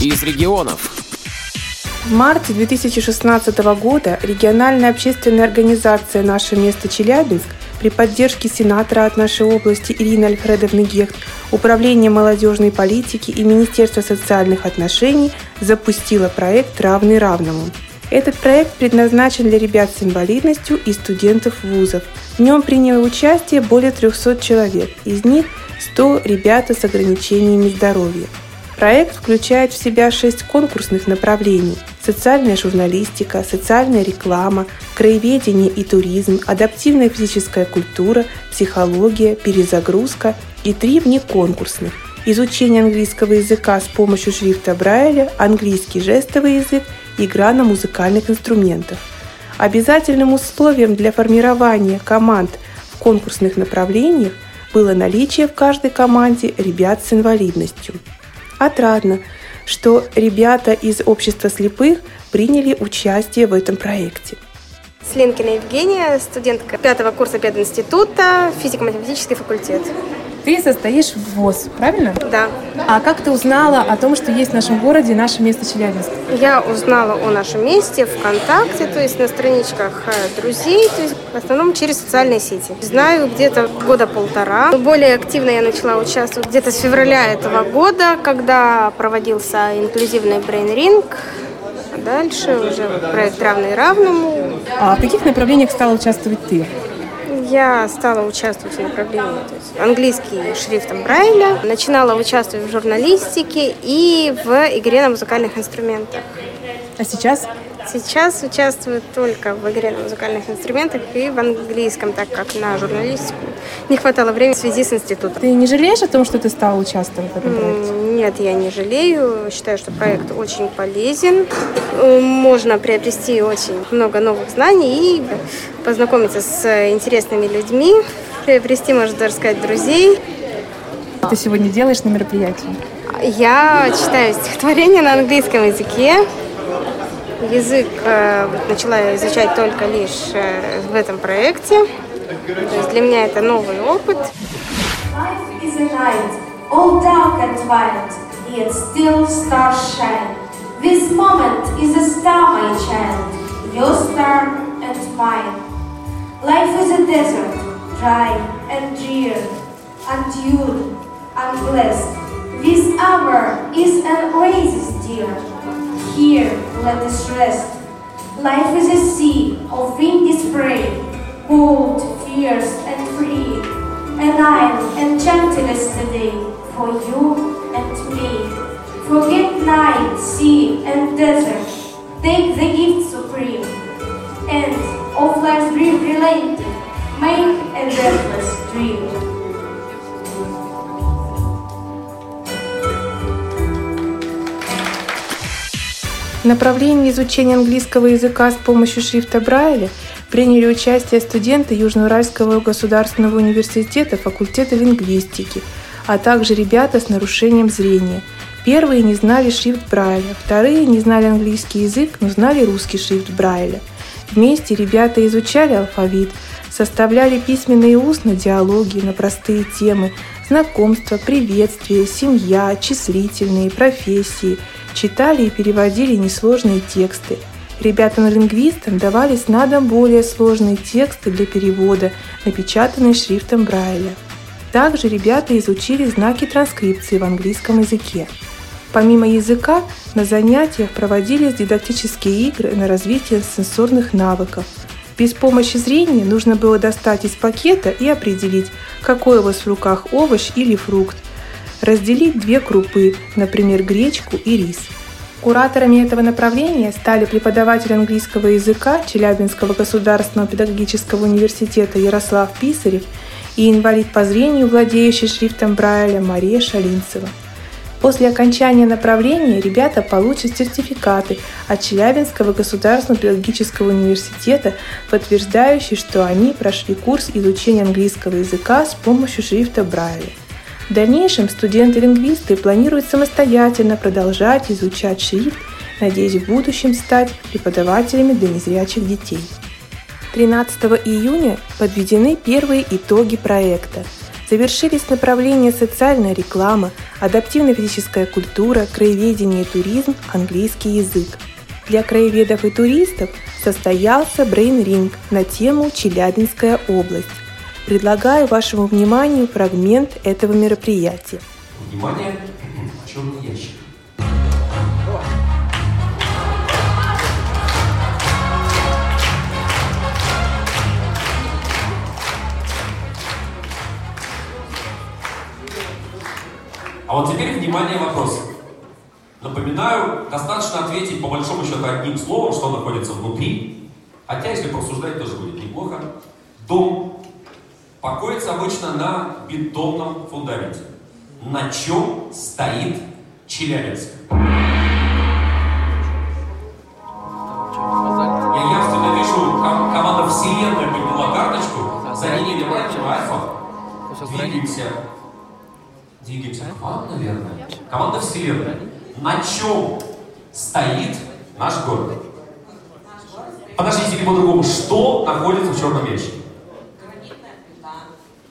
из регионов. В марте 2016 года региональная общественная организация «Наше место Челябинск» при поддержке сенатора от нашей области Ирины Альфредовны Гехт, Управление молодежной политики и Министерство социальных отношений запустила проект «Равный равному». Этот проект предназначен для ребят с инвалидностью и студентов вузов. В нем приняло участие более 300 человек, из них 100 ребята с ограничениями здоровья. Проект включает в себя шесть конкурсных направлений – социальная журналистика, социальная реклама, краеведение и туризм, адаптивная физическая культура, психология, перезагрузка и три внеконкурсных – изучение английского языка с помощью шрифта Брайля, английский жестовый язык, игра на музыкальных инструментах. Обязательным условием для формирования команд в конкурсных направлениях было наличие в каждой команде ребят с инвалидностью – Отрадно, что ребята из общества слепых приняли участие в этом проекте. Слинкина Евгения, студентка пятого курса пединститута, физико-математический факультет. Ты состоишь в ВОС, правильно? Да. А как ты узнала о том, что есть в нашем городе наше место Челябинск? Я узнала о нашем месте ВКонтакте, то есть на страничках э, друзей, то есть в основном через социальные сети. Знаю где-то года полтора. Более активно я начала участвовать где-то с февраля этого года, когда проводился инклюзивный брейн-ринг. А дальше уже проект «Равный равному». А в каких направлениях стала участвовать ты? Я стала участвовать в направлении то есть английский шрифтом Брайля, начинала участвовать в журналистике и в игре на музыкальных инструментах. А сейчас? Сейчас участвую только в игре на музыкальных инструментах и в английском, так как на журналистику не хватало времени в связи с институтом. Ты не жалеешь о том, что ты стала участвовать в этом проекте? Нет, я не жалею. Считаю, что проект очень полезен. Можно приобрести очень много новых знаний и познакомиться с интересными людьми, приобрести, можно даже сказать, друзей. Что ты сегодня делаешь на мероприятии? Я читаю стихотворение на английском языке. Язык э, начала изучать только лишь э, в этом проекте. То есть для меня это новый опыт. This hour is an oasis, dear. Here let us rest. Life is a sea of windy spray, bold, fierce, and free. An isle enchanted yesterday for you and me. Forget night, sea, and desert. Take the gift supreme. And of life's brief relenting, make a deathless dream. Направлении изучения английского языка с помощью шрифта Брайля приняли участие студенты Южноуральского государственного университета факультета лингвистики, а также ребята с нарушением зрения. Первые не знали шрифт Брайля, вторые не знали английский язык, но знали русский шрифт Брайля. Вместе ребята изучали алфавит, составляли письменно и устно диалоги на простые темы, знакомства, приветствия, семья, числительные, профессии – читали и переводили несложные тексты. Ребятам-лингвистам давались на дом более сложные тексты для перевода, напечатанные шрифтом Брайля. Также ребята изучили знаки транскрипции в английском языке. Помимо языка, на занятиях проводились дидактические игры на развитие сенсорных навыков. Без помощи зрения нужно было достать из пакета и определить, какой у вас в руках овощ или фрукт, разделить две крупы, например, гречку и рис. Кураторами этого направления стали преподаватель английского языка Челябинского государственного педагогического университета Ярослав Писарев и инвалид по зрению, владеющий шрифтом Брайля Мария Шалинцева. После окончания направления ребята получат сертификаты от Челябинского государственного педагогического университета, подтверждающие, что они прошли курс изучения английского языка с помощью шрифта Брайля. В дальнейшем студенты-лингвисты планируют самостоятельно продолжать изучать шрифт, надеясь в будущем стать преподавателями для незрячих детей. 13 июня подведены первые итоги проекта. Завершились направления социальная реклама, адаптивно-физическая культура, краеведение и туризм, английский язык. Для краеведов и туристов состоялся брейн-ринг на тему «Челябинская область». Предлагаю вашему вниманию фрагмент этого мероприятия. Внимание, черный ящик. Вот теперь, внимание, вопрос. Напоминаю, достаточно ответить по большому счету одним словом, что находится внутри. Хотя, если порассуждать, тоже будет неплохо. Дом покоится обычно на бетонном фундаменте. На чем стоит Челябинск? Двигаемся к вам, наверное. Команда Вселенная. На чем стоит наш город? Подождите, или по-другому. Что находится в черном ящике? Гранитная плита.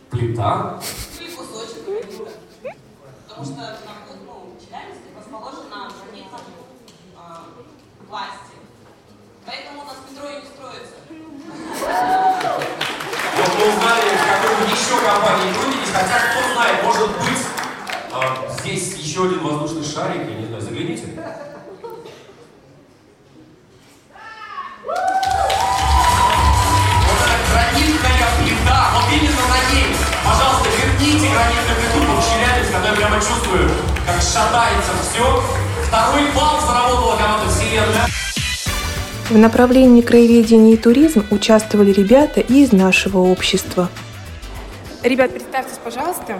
Плита. Или кусочек. Потому что на ну, Челябинске расположен на гранитном а, пласте. Поэтому у нас метро и не строится. Вот мы узнали, в какой еще компании трудитесь, хотя кто знает, может быть, а, здесь еще один воздушный шарик, я не знаю, загляните. Вот эта гранитная плита, вот именно на ней. Пожалуйста, верните гранитную плиту в Челябинск, а то я прямо чувствую, как шатается все. Второй балл заработала команда Вселенная. В направлении краеведения и туризм участвовали ребята и из нашего общества. Ребят, представьтесь, пожалуйста.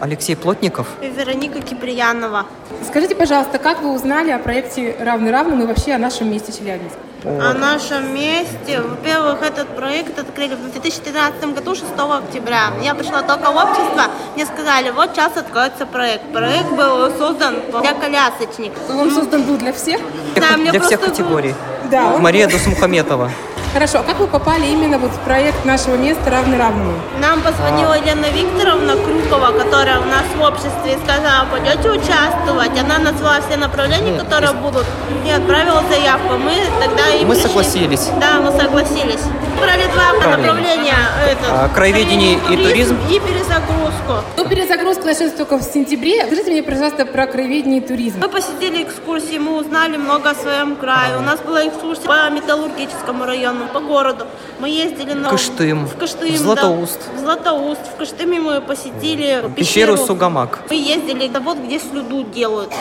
Алексей Плотников. И Вероника Киприянова. Скажите, пожалуйста, как вы узнали о проекте «Равны равным» и вообще о нашем месте Челябинск? О нашем месте. Во-первых, этот проект открыли в 2013 году, 6 октября. Я пришла только в общество, мне сказали, вот сейчас откроется проект. Проект был создан для колясочников. Он создан был для всех? Да, мне Для всех категорий. Да. он- Мария Дусмухаметова. Хорошо, а как вы попали именно вот в проект нашего места «Равны равному»? Нам позвонила Елена Викторовна Крюкова, которая у нас в обществе, и сказала, пойдете участвовать. Она назвала все направления, которые будут, и отправила заявку. Мы тогда и Мы пришли. согласились. Да, мы согласились. Брали два направления. Это, А, краеведение и туризм. И перезагрузку. Ну, перезагрузка начнется только в сентябре. Скажите мне, пожалуйста, про краеведение и туризм. Мы посетили экскурсии, мы узнали много о своем крае. У нас была экскурсия по металлургическому району, по городу. Мы ездили на... Кыштым, в Кыштым, в Златоуст. да. В Златоуст. В Кыштыме мы посетили Пещеру Сугамак. Мы ездили, да вот где слюду делают.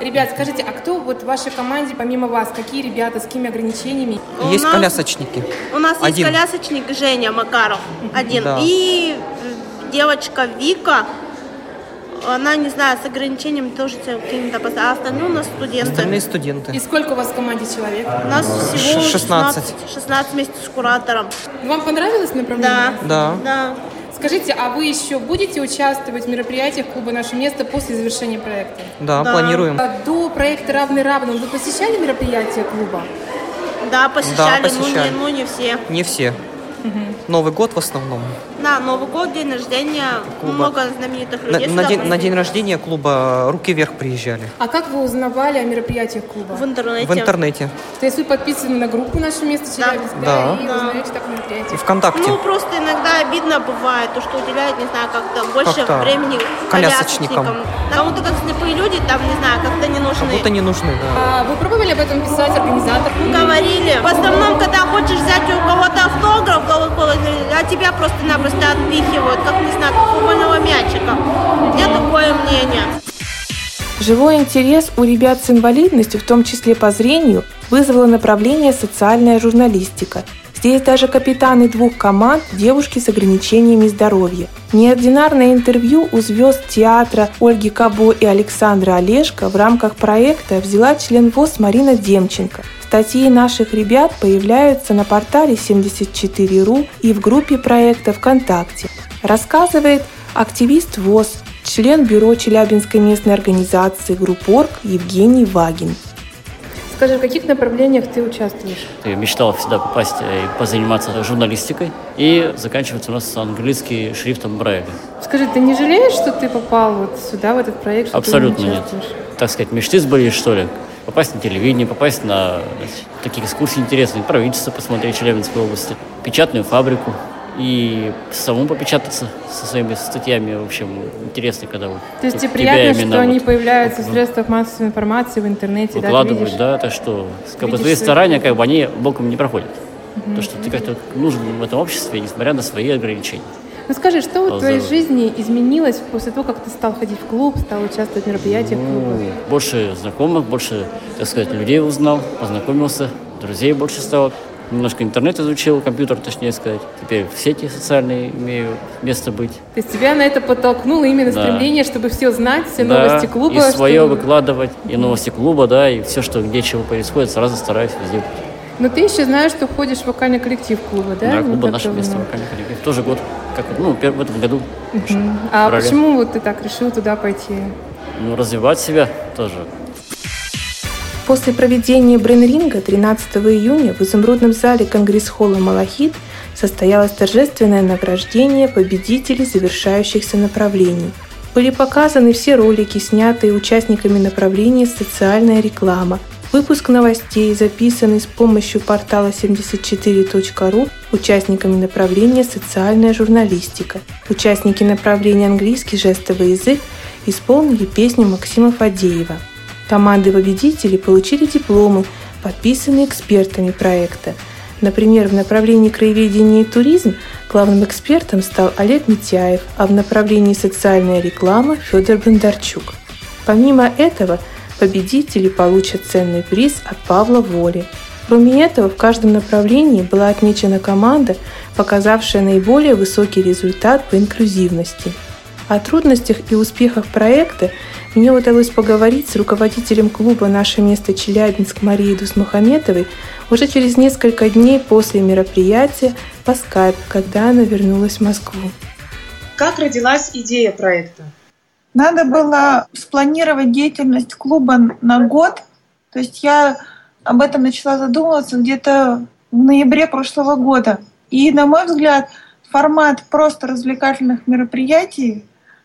Ребят, скажите, а кто вот в вашей команде, помимо вас, какие ребята, с какими ограничениями? У Есть нас- колясочники. У нас Один. есть колясочник Женя Макаров, один. Да. И девочка Вика, она, не знаю, с ограничением тоже какими-то, поз- а остальные у нас студенты. Остальные И студенты. сколько у вас в команде человек? У нас всего Ш- 16. 16 вместе с куратором. Вам понравилось направление? Да. Да. Да. Скажите, а вы еще будете участвовать в мероприятиях клуба «Наше место» после завершения проекта? Да, Да. планируем. А До проекта «Равный равному» вы посещали мероприятия клуба? Да, посещали, Да, посещали. Ну, не, ну не все. Не все. Новый год в основном. Да, Новый год, день рождения, Клуба. много знаменитых На, людей. на сюда день, на день рождения клуба «Руки вверх» приезжали. А как вы узнавали о мероприятиях клуба? В интернете. В интернете. То есть вы подписаны на группу «Наше место Челябинск», Да. и Да. узнаете так И мероприятия? ВКонтакте. Ну, просто иногда обидно бывает, то, что уделяют, не знаю, как-то больше Как-то времени колясочникам. колясочникам. Кому-то как слепые люди, там, не знаю, как-то не нужны. Как будто не нужны, да. А вы пробовали об этом писать? Говорили. В основном, когда хочешь взять у кого-то автограф, а тебя просто-напросто отпихивают, как, не знаю, футбольного мячика. У меня такое мнение. Живой интерес у ребят с инвалидностью, в том числе по зрению, вызвало направление «Социальная журналистика». Здесь даже капитаны двух команд – девушки с ограничениями здоровья. Неординарное интервью у звезд театра Ольги Кабо и Александра Олешко в рамках проекта взяла член ВОЗ Марина Демченко. Статьи наших ребят появляются на портале 74.ru и в группе проекта ВКонтакте. Рассказывает активист ВОЗ, член бюро Челябинской местной организации Группорг Евгений Вагин. Скажи, в каких направлениях ты участвуешь? Я мечтал всегда попасть и позаниматься журналистикой. И заканчивается у нас английский шрифтом Брайля. Скажи, ты не жалеешь, что ты попал вот сюда, в этот проект? Абсолютно нет. Так сказать, мечты сбылись, что ли? Попасть на телевидение, попасть на такие экскурсии интересные, правительство посмотреть Челябинской области, печатную фабрику и самому попечататься со своими статьями, в общем, интересно, когда вот То есть тебе приятно, что они вот появляются в средствах массовой информации, в интернете, да, ты выкладывают, видишь? да, так что как бы твои старания, как бы они боком не проходят. То, что ты как-то нужен в этом обществе, несмотря на свои ограничения. Ну скажи, что в твоей Здорово. жизни изменилось после того, как ты стал ходить в клуб, стал участвовать в мероприятиях клуба? Ну, больше знакомых, больше, так сказать, людей узнал, познакомился, друзей больше стало. Немножко интернет изучил, компьютер, точнее сказать. Теперь в сети социальные имею место быть. То есть тебя на это подтолкнуло именно Да. стремление, чтобы все знать, все Да, новости клуба. и свое чтобы- выкладывать, и новости клуба, да, и все, что где чего происходит, сразу стараюсь везде. Но ты еще знаешь, что входишь в вокальный коллектив клуба, да? Да, клуба наше место вокальный коллектив. Тоже год, как, ну, в этом году. Мгм. А Брали. почему вот ты так решил туда пойти? Ну, развивать себя тоже. После проведения брейнринга 13 июня в изумрудном зале Конгресс-холла «Малахит» состоялось торжественное награждение победителей завершающихся направлений. Были показаны все ролики, снятые участниками направления «Социальная реклама», выпуск новостей, записанный с помощью портала 74.ru участниками направления «Социальная журналистика». Участники направления «Английский жестовый язык» исполнили песню Максима Фадеева – Команды победителей получили дипломы, подписанные экспертами проекта. Например, в направлении краеведения и туризм главным экспертом стал Олег Митяев, а в направлении социальная реклама Федор Бондарчук. Помимо этого, победители получат ценный приз от Павла Воли. Кроме этого, в каждом направлении была отмечена команда, показавшая наиболее высокий результат по инклюзивности. О трудностях и успехах проекта мне удалось поговорить с руководителем клуба «Наше место Челябинск» Марией Дусмухаметовой уже через несколько дней после мероприятия по скайпу, когда она вернулась в Москву. Как родилась идея проекта? Надо было спланировать деятельность клуба на год. То есть я об этом начала задумываться где-то в ноябре прошлого года. И, на мой взгляд, формат просто развлекательных мероприятий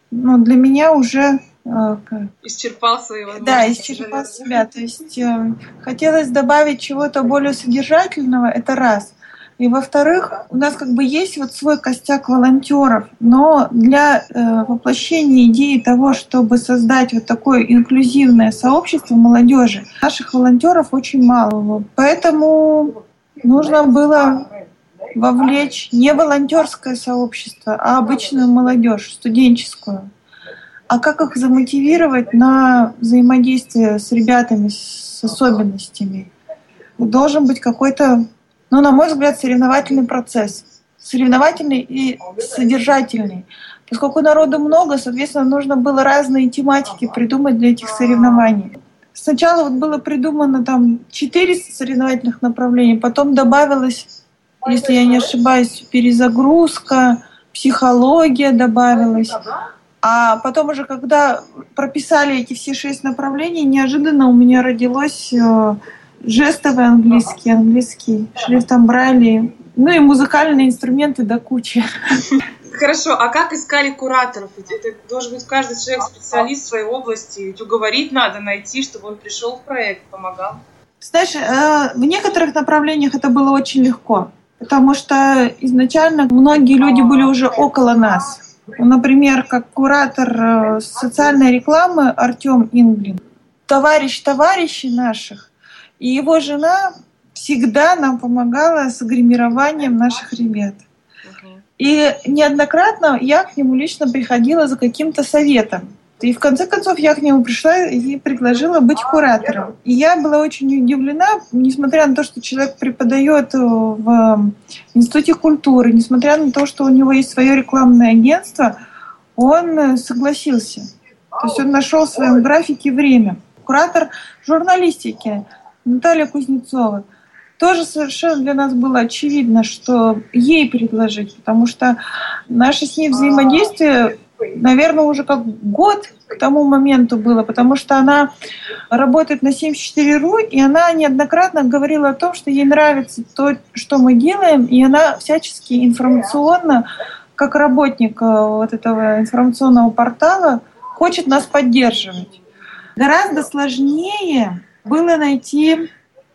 ну, для меня уже э, Исчерпал свои возможности. да, исчерпал себя. То есть э, хотелось добавить чего-то более содержательного, это раз. И во-вторых, у нас как бы есть вот свой костяк волонтеров, но для э, воплощения идеи того, чтобы создать вот такое инклюзивное сообщество молодежи, наших волонтеров очень мало. Поэтому нужно было вовлечь не волонтерское сообщество, а обычную молодежь, студенческую. А как их замотивировать на взаимодействие с ребятами с особенностями? Должен быть какой-то, ну, на мой взгляд, соревновательный процесс. Соревновательный и содержательный. Поскольку народу много, соответственно, нужно было разные тематики придумать для этих соревнований. Сначала вот было придумано там четыре соревновательных направления, потом добавилось, если я не ошибаюсь, перезагрузка, психология добавилась. А потом уже, когда прописали эти все шесть направлений, неожиданно у меня родилось э, жестовый английский, английский шрифтом Брайли, ну и музыкальные инструменты до кучи. Хорошо, а как искали кураторов? Это должен быть каждый человек специалист в своей области. Ведь уговорить надо, найти, чтобы он пришел в проект, помогал. Знаешь, э, в некоторых направлениях это было очень легко, потому что изначально многие люди были уже около нас. Например, как куратор э, социальной рекламы Артем Инглин, товарищ товарищей наших, и его жена всегда нам помогала с гримированием наших ребят. И неоднократно я к нему лично приходила за каким-то советом. И в конце концов я к нему пришла и предложила быть куратором. И я была очень удивлена, несмотря на то, что человек преподает в Институте культуры, несмотря на то, что у него есть свое рекламное агентство, он согласился. То есть он нашел в своем графике время. Куратор журналистики Наталья Кузнецова тоже совершенно для нас было очевидно, что ей предложить, потому что наше с ней взаимодействие наверное, уже как год к тому моменту было, потому что она работает на 74.ru, и она неоднократно говорила о том, что ей нравится то, что мы делаем, и она всячески информационно, как работник э, вот этого информационного портала, хочет нас поддерживать. Гораздо сложнее было найти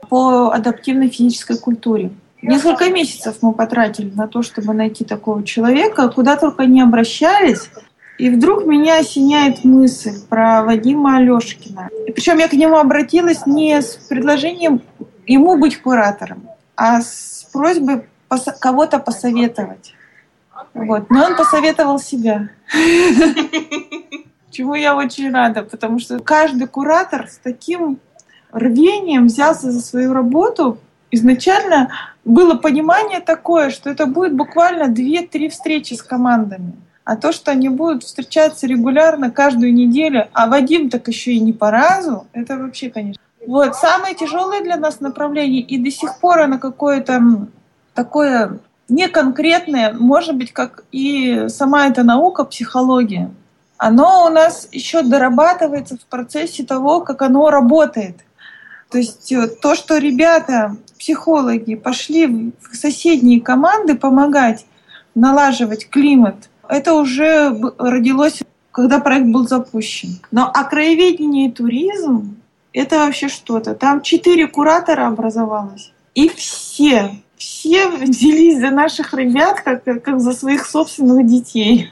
по адаптивной физической культуре. Несколько месяцев мы потратили на то, чтобы найти такого человека, куда только не обращались. И вдруг меня осеняет мысль про Вадима Алешкина. И причем я к нему обратилась не с предложением ему быть куратором, а с просьбой пос- кого-то посоветовать. Вот. Но он посоветовал себя. Чему я очень рада, потому что каждый куратор с таким рвением взялся за свою работу. Изначально было понимание такое, что это будет буквально 2-3 встречи с командами. А то, что они будут встречаться регулярно каждую неделю, а Вадим так еще и не по разу, это вообще, конечно. Вот, самое тяжелое для нас направление, и до сих пор оно какое-то такое неконкретное, может быть, как и сама эта наука, психология. Оно у нас еще дорабатывается в процессе того, как оно работает. То есть э, то, что ребята, психологи, пошли в соседние команды помогать налаживать климат, это уже родилось, когда проект был запущен. Но а краеведение и туризм — это вообще что-то. Там четыре куратора образовалось. И все, все взялись за наших ребят, как, как за своих собственных детей.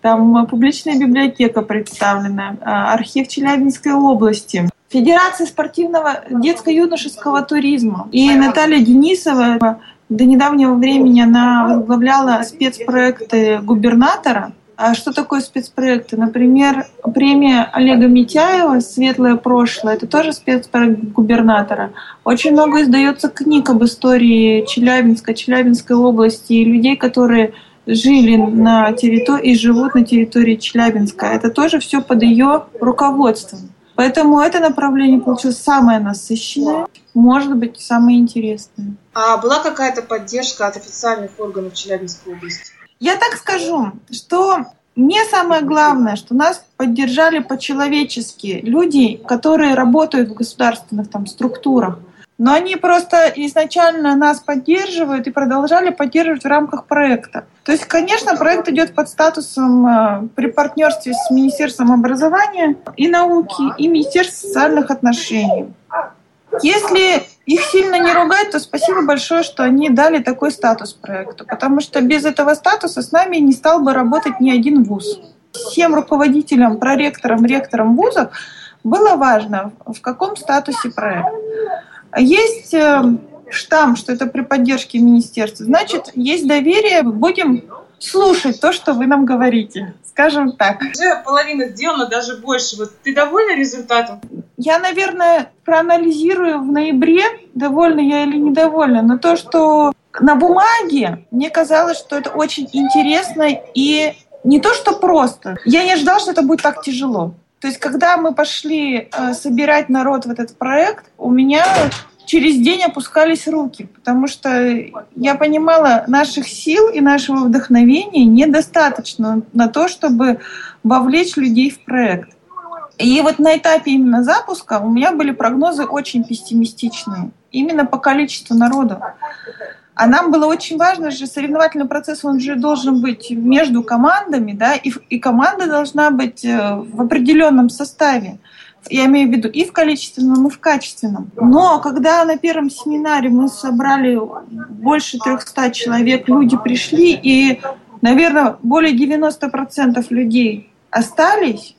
Там публичная библиотека представлена, а, архив Челябинской области, Федерация спортивного детско-юношеского туризма. И Наталья Денисова до недавнего времени она возглавляла спецпроекты губернатора. А что такое спецпроекты? Например, премия Олега Митяева «Светлое прошлое» — это тоже спецпроект губернатора. Очень много издается книг об истории Челябинска, Челябинской области и людей, которые жили на территории и живут на территории Челябинска. Это тоже все под ее руководством. Поэтому это направление получилось самое насыщенное, может быть, самое интересное. А была какая-то поддержка от официальных органов Челябинской области? Я так скажу, что мне самое главное, что нас поддержали по-человечески люди, которые работают в государственных там структурах. Но они просто изначально нас поддерживают и продолжали поддерживать в рамках проекта. То есть, конечно, проект идет под статусом э, при партнерстве с Министерством образования и науки и Министерством социальных отношений. Если их сильно не ругать, то спасибо большое, что они дали такой статус проекту, потому что без этого статуса с нами не стал бы работать ни один вуз. Всем руководителям, проректорам, ректорам вузов было важно, в каком статусе проект. Есть э, штамп, что это при поддержке министерства. Значит, есть доверие, будем слушать то, что вы нам говорите. Скажем так. Уже половина сделана, даже больше. Вот ты довольна результатом? Я, наверное, проанализирую в ноябре, довольна я или недовольна, но то, что на бумаге, мне казалось, что это очень интересно и не то, что просто. Я не ожидала, что это будет так тяжело. То есть, когда мы пошли э, собирать народ в этот проект, у меня через день опускались руки, потому что я понимала, наших сил и нашего вдохновения недостаточно на то, чтобы вовлечь людей в проект. И вот на этапе именно запуска у меня были прогнозы очень пессимистичные, именно по количеству народу. А нам было очень важно же, соревновательный процесс, он же должен быть между командами, да, и, и команда должна быть э, в определенном составе. Я имею в виду и в количественном, и в качественном. Но когда на первом семинаре мы собрали больше 300 человек, люди пришли, и, наверное, более 90% людей остались,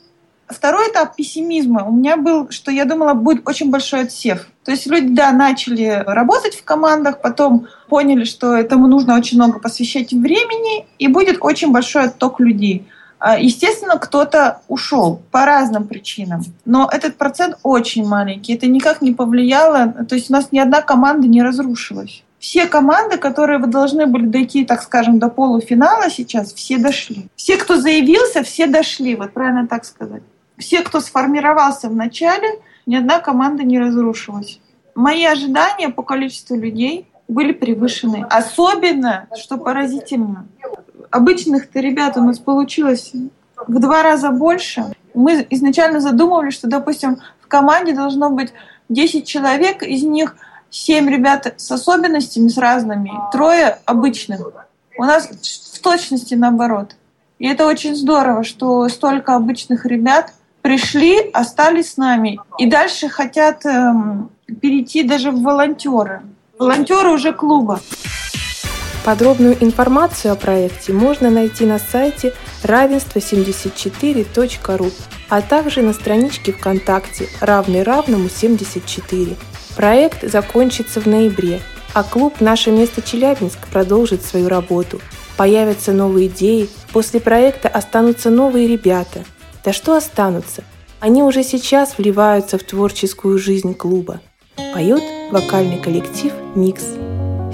Второй этап пессимизма у меня был, что я думала, будет очень большой отсев. То есть люди, да, начали работать в командах, потом поняли, что этому нужно очень много посвящать времени, и будет очень большой отток людей. А, естественно, кто-то ушел по разным причинам, но этот процент очень маленький. Это никак не повлияло, то есть у нас ни одна команда не разрушилась. Все команды, которые вы должны были дойти, так скажем, до полуфинала сейчас, все дошли. Все, кто заявился, все дошли, вот правильно так сказать все, кто сформировался в начале, ни одна команда не разрушилась. Мои ожидания по количеству людей были превышены. Особенно, что поразительно, обычных-то ребят у нас получилось в два раза больше. Мы изначально задумывали, что, допустим, в команде должно быть 10 человек, из них 7 ребят с особенностями, с разными, трое обычных. У нас в точности наоборот. И это очень здорово, что столько обычных ребят пришли, остались с нами и дальше хотят эм, перейти даже в волонтеры. Волонтеры уже клуба. Подробную информацию о проекте можно найти на сайте равенство74.ру, а также на страничке ВКонтакте «Равный равному 74». Проект закончится в ноябре, а клуб «Наше место Челябинск» продолжит свою работу. Появятся новые идеи, после проекта останутся новые ребята. Да что останутся? Они уже сейчас вливаются в творческую жизнь клуба. Поет вокальный коллектив «Микс».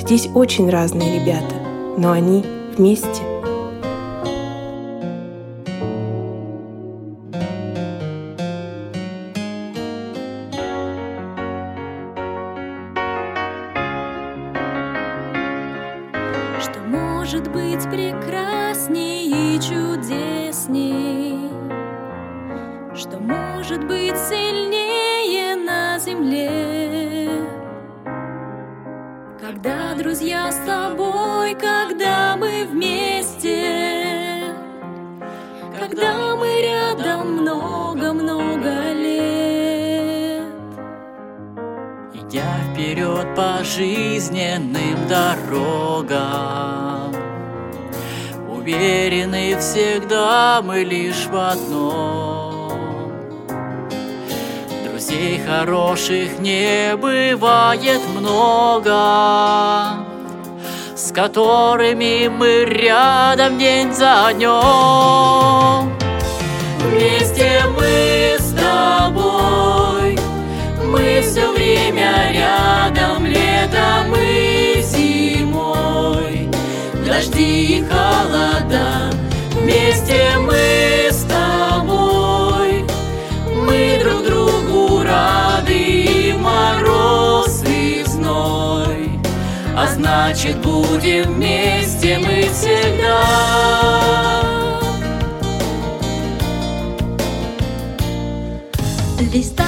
Здесь очень разные ребята, но они вместе. По жизненным дорогам, Уверены всегда мы лишь в одном. Друзей хороших не бывает много, С которыми мы рядом день за днем. Вместе мы дожди и холода. Вместе мы с тобой, мы друг другу рады и мороз и зной. А значит, будем вместе мы всегда. Листая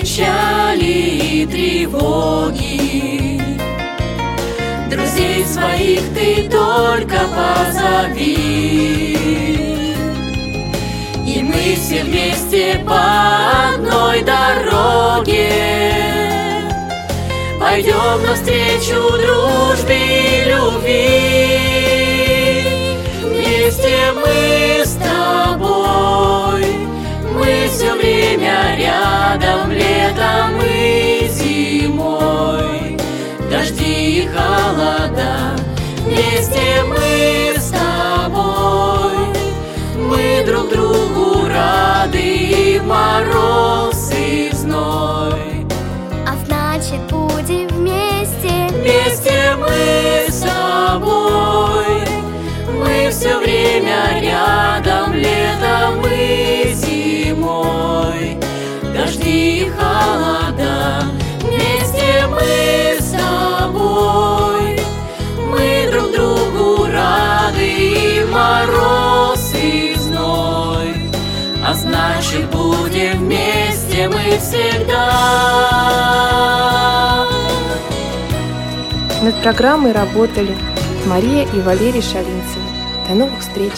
печали и тревоги. Друзей своих ты только позови. И мы все вместе по одной дороге Пойдем навстречу дружбе и любви. Вместе мы с тобой, все время рядом, летом и зимой, дожди и холода. Вместе мы всегда. Над программой работали Мария и Валерий Шалинцевы. До новых встреч!